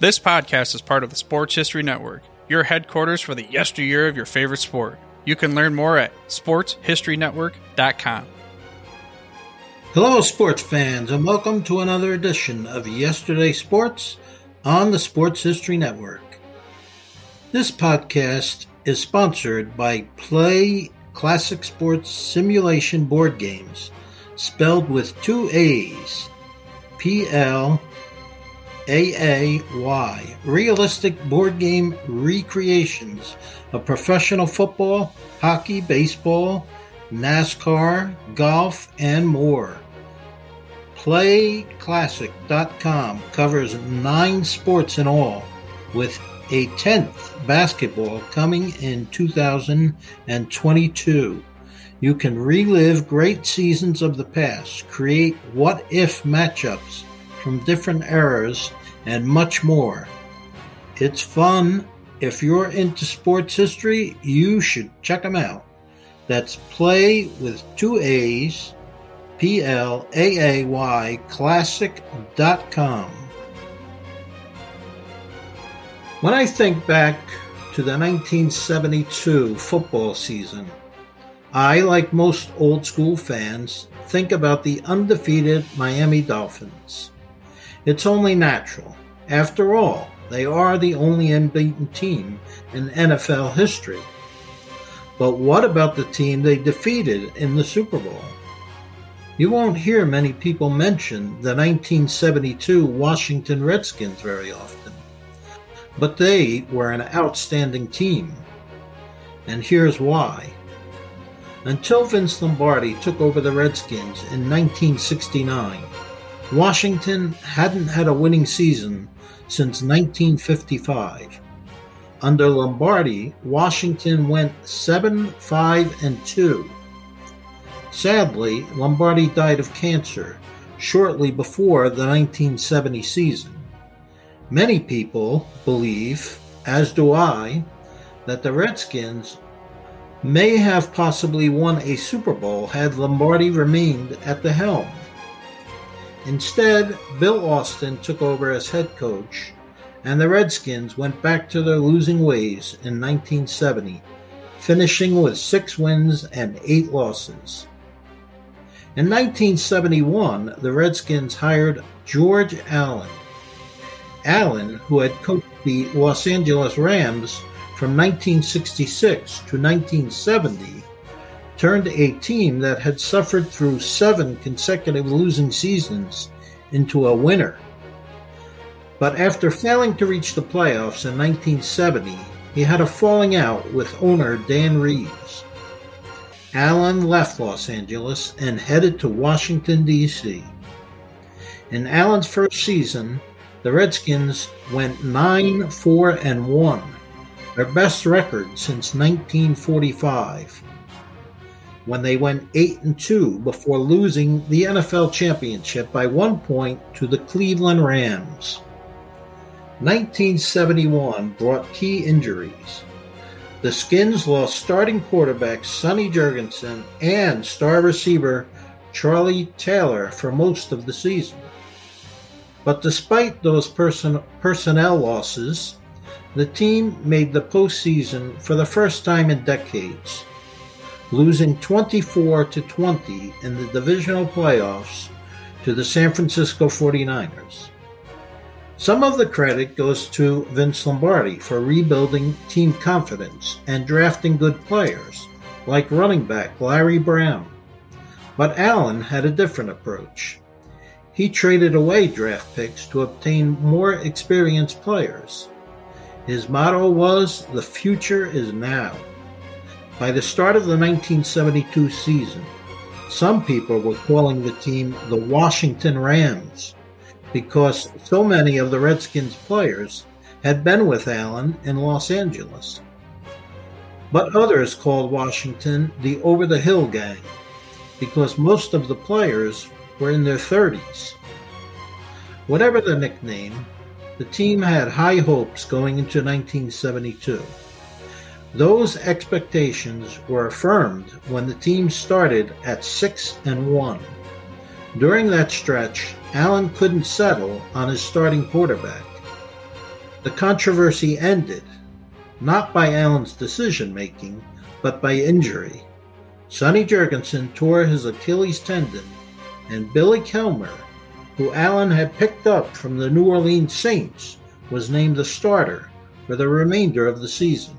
This podcast is part of the Sports History Network, your headquarters for the yesteryear of your favorite sport. You can learn more at sportshistorynetwork.com. Hello, sports fans, and welcome to another edition of Yesterday Sports on the Sports History Network. This podcast is sponsored by Play Classic Sports Simulation Board Games, spelled with two A's P L AAY realistic board game recreations of professional football, hockey, baseball, NASCAR, golf, and more. PlayClassic.com covers nine sports in all, with a 10th basketball coming in 2022. You can relive great seasons of the past, create what if matchups from different eras, and much more. It's fun. If you're into sports history, you should check them out. That's play with two A's, P L A A Y, classic.com. When I think back to the 1972 football season, I, like most old school fans, think about the undefeated Miami Dolphins. It's only natural. After all, they are the only unbeaten team in NFL history. But what about the team they defeated in the Super Bowl? You won't hear many people mention the 1972 Washington Redskins very often. But they were an outstanding team. And here's why. Until Vince Lombardi took over the Redskins in 1969, Washington hadn't had a winning season since 1955. Under Lombardi, Washington went 7 5 and 2. Sadly, Lombardi died of cancer shortly before the 1970 season. Many people believe, as do I, that the Redskins may have possibly won a Super Bowl had Lombardi remained at the helm. Instead, Bill Austin took over as head coach, and the Redskins went back to their losing ways in 1970, finishing with six wins and eight losses. In 1971, the Redskins hired George Allen. Allen, who had coached the Los Angeles Rams from 1966 to 1970, turned a team that had suffered through seven consecutive losing seasons into a winner. But after failing to reach the playoffs in 1970, he had a falling out with owner Dan Reeves. Allen left Los Angeles and headed to Washington, D.C. In Allen's first season, the Redskins went 9 4 and 1, their best record since 1945 when they went 8 and 2 before losing the NFL championship by 1 point to the Cleveland Rams. 1971 brought key injuries. The Skins lost starting quarterback Sonny Jurgensen and star receiver Charlie Taylor for most of the season. But despite those person- personnel losses, the team made the postseason for the first time in decades losing 24 to 20 in the divisional playoffs to the San Francisco 49ers. Some of the credit goes to Vince Lombardi for rebuilding team confidence and drafting good players, like running back Larry Brown. But Allen had a different approach. He traded away draft picks to obtain more experienced players. His motto was, The future is now. By the start of the 1972 season, some people were calling the team the Washington Rams because so many of the Redskins players had been with Allen in Los Angeles. But others called Washington the Over the Hill Gang because most of the players were in their 30s. Whatever the nickname, the team had high hopes going into 1972. Those expectations were affirmed when the team started at 6 and 1. During that stretch, Allen couldn't settle on his starting quarterback. The controversy ended, not by Allen's decision making, but by injury. Sonny Jurgensen tore his Achilles tendon, and Billy Kilmer, who Allen had picked up from the New Orleans Saints, was named the starter for the remainder of the season.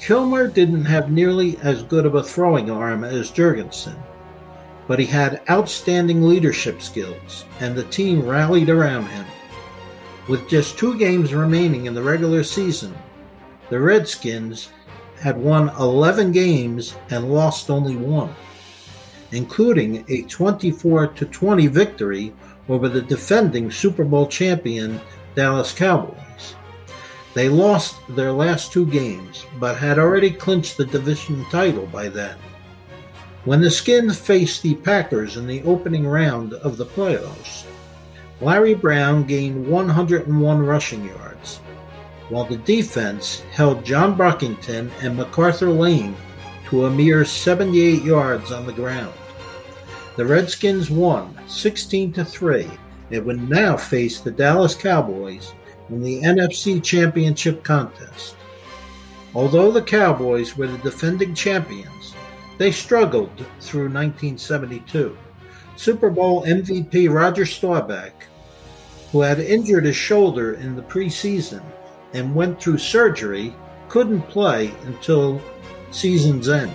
Kilmer didn't have nearly as good of a throwing arm as Jurgensen, but he had outstanding leadership skills, and the team rallied around him. With just two games remaining in the regular season, the Redskins had won 11 games and lost only one, including a 24 20 victory over the defending Super Bowl champion Dallas Cowboys. They lost their last two games, but had already clinched the division title by then. When the Skins faced the Packers in the opening round of the playoffs, Larry Brown gained 101 rushing yards, while the defense held John Brockington and MacArthur Lane to a mere 78 yards on the ground. The Redskins won 16 to 3 and would now face the Dallas Cowboys in the NFC Championship contest. Although the Cowboys were the defending champions, they struggled through 1972. Super Bowl MVP Roger Staubach, who had injured his shoulder in the preseason and went through surgery, couldn't play until season's end.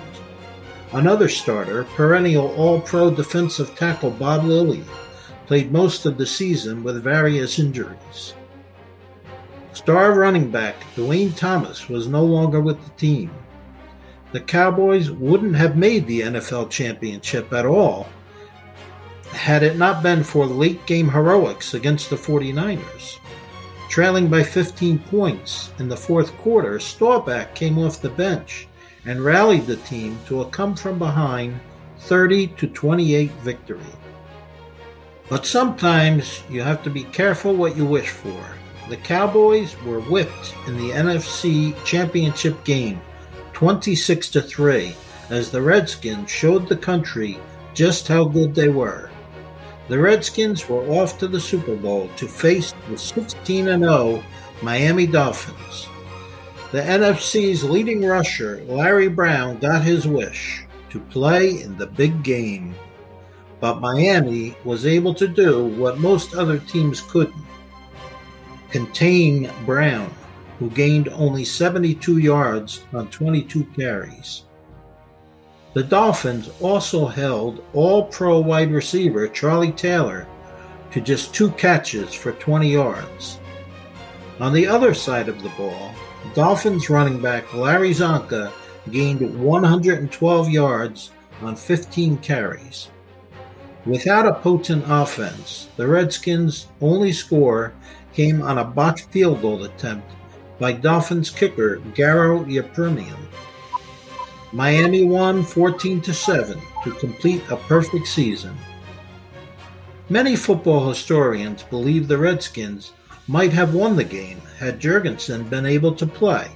Another starter, perennial All Pro defensive tackle Bob Lilly, played most of the season with various injuries. Star running back Duane Thomas was no longer with the team. The Cowboys wouldn't have made the NFL championship at all had it not been for late game heroics against the 49ers. Trailing by 15 points in the fourth quarter, Staubach came off the bench and rallied the team to a come from behind 30 to 28 victory. But sometimes you have to be careful what you wish for. The Cowboys were whipped in the NFC Championship game 26 to 3 as the Redskins showed the country just how good they were. The Redskins were off to the Super Bowl to face the 16 0 Miami Dolphins. The NFC's leading rusher, Larry Brown, got his wish to play in the big game. But Miami was able to do what most other teams couldn't contain Brown, who gained only 72 yards on 22 carries. The Dolphins also held all pro wide receiver Charlie Taylor to just two catches for 20 yards. On the other side of the ball, Dolphins running back Larry Csonka gained 112 yards on 15 carries. Without a potent offense, the Redskins' only score came on a botched field goal attempt by Dolphins kicker Garo Yepremian. Miami won 14 to 7 to complete a perfect season. Many football historians believe the Redskins might have won the game had Jurgensen been able to play.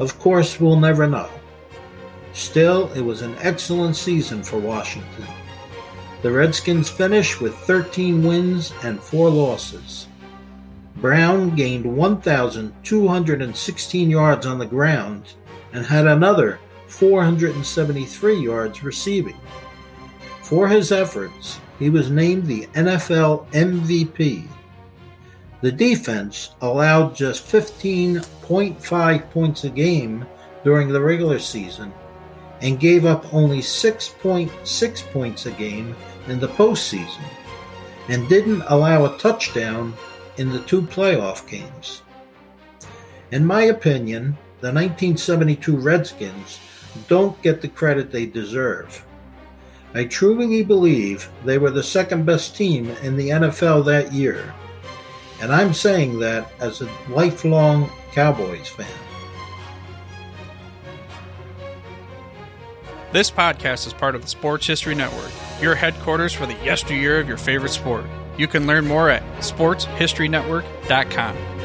Of course, we'll never know. Still, it was an excellent season for Washington. The Redskins finished with 13 wins and 4 losses. Brown gained 1,216 yards on the ground and had another 473 yards receiving. For his efforts, he was named the NFL MVP. The defense allowed just 15.5 points a game during the regular season and gave up only 6.6 points a game in the postseason and didn't allow a touchdown in the two playoff games. In my opinion, the 1972 Redskins don't get the credit they deserve. I truly believe they were the second best team in the NFL that year, and I'm saying that as a lifelong Cowboys fan. This podcast is part of the Sports History Network, your headquarters for the yesteryear of your favorite sport. You can learn more at sportshistorynetwork.com.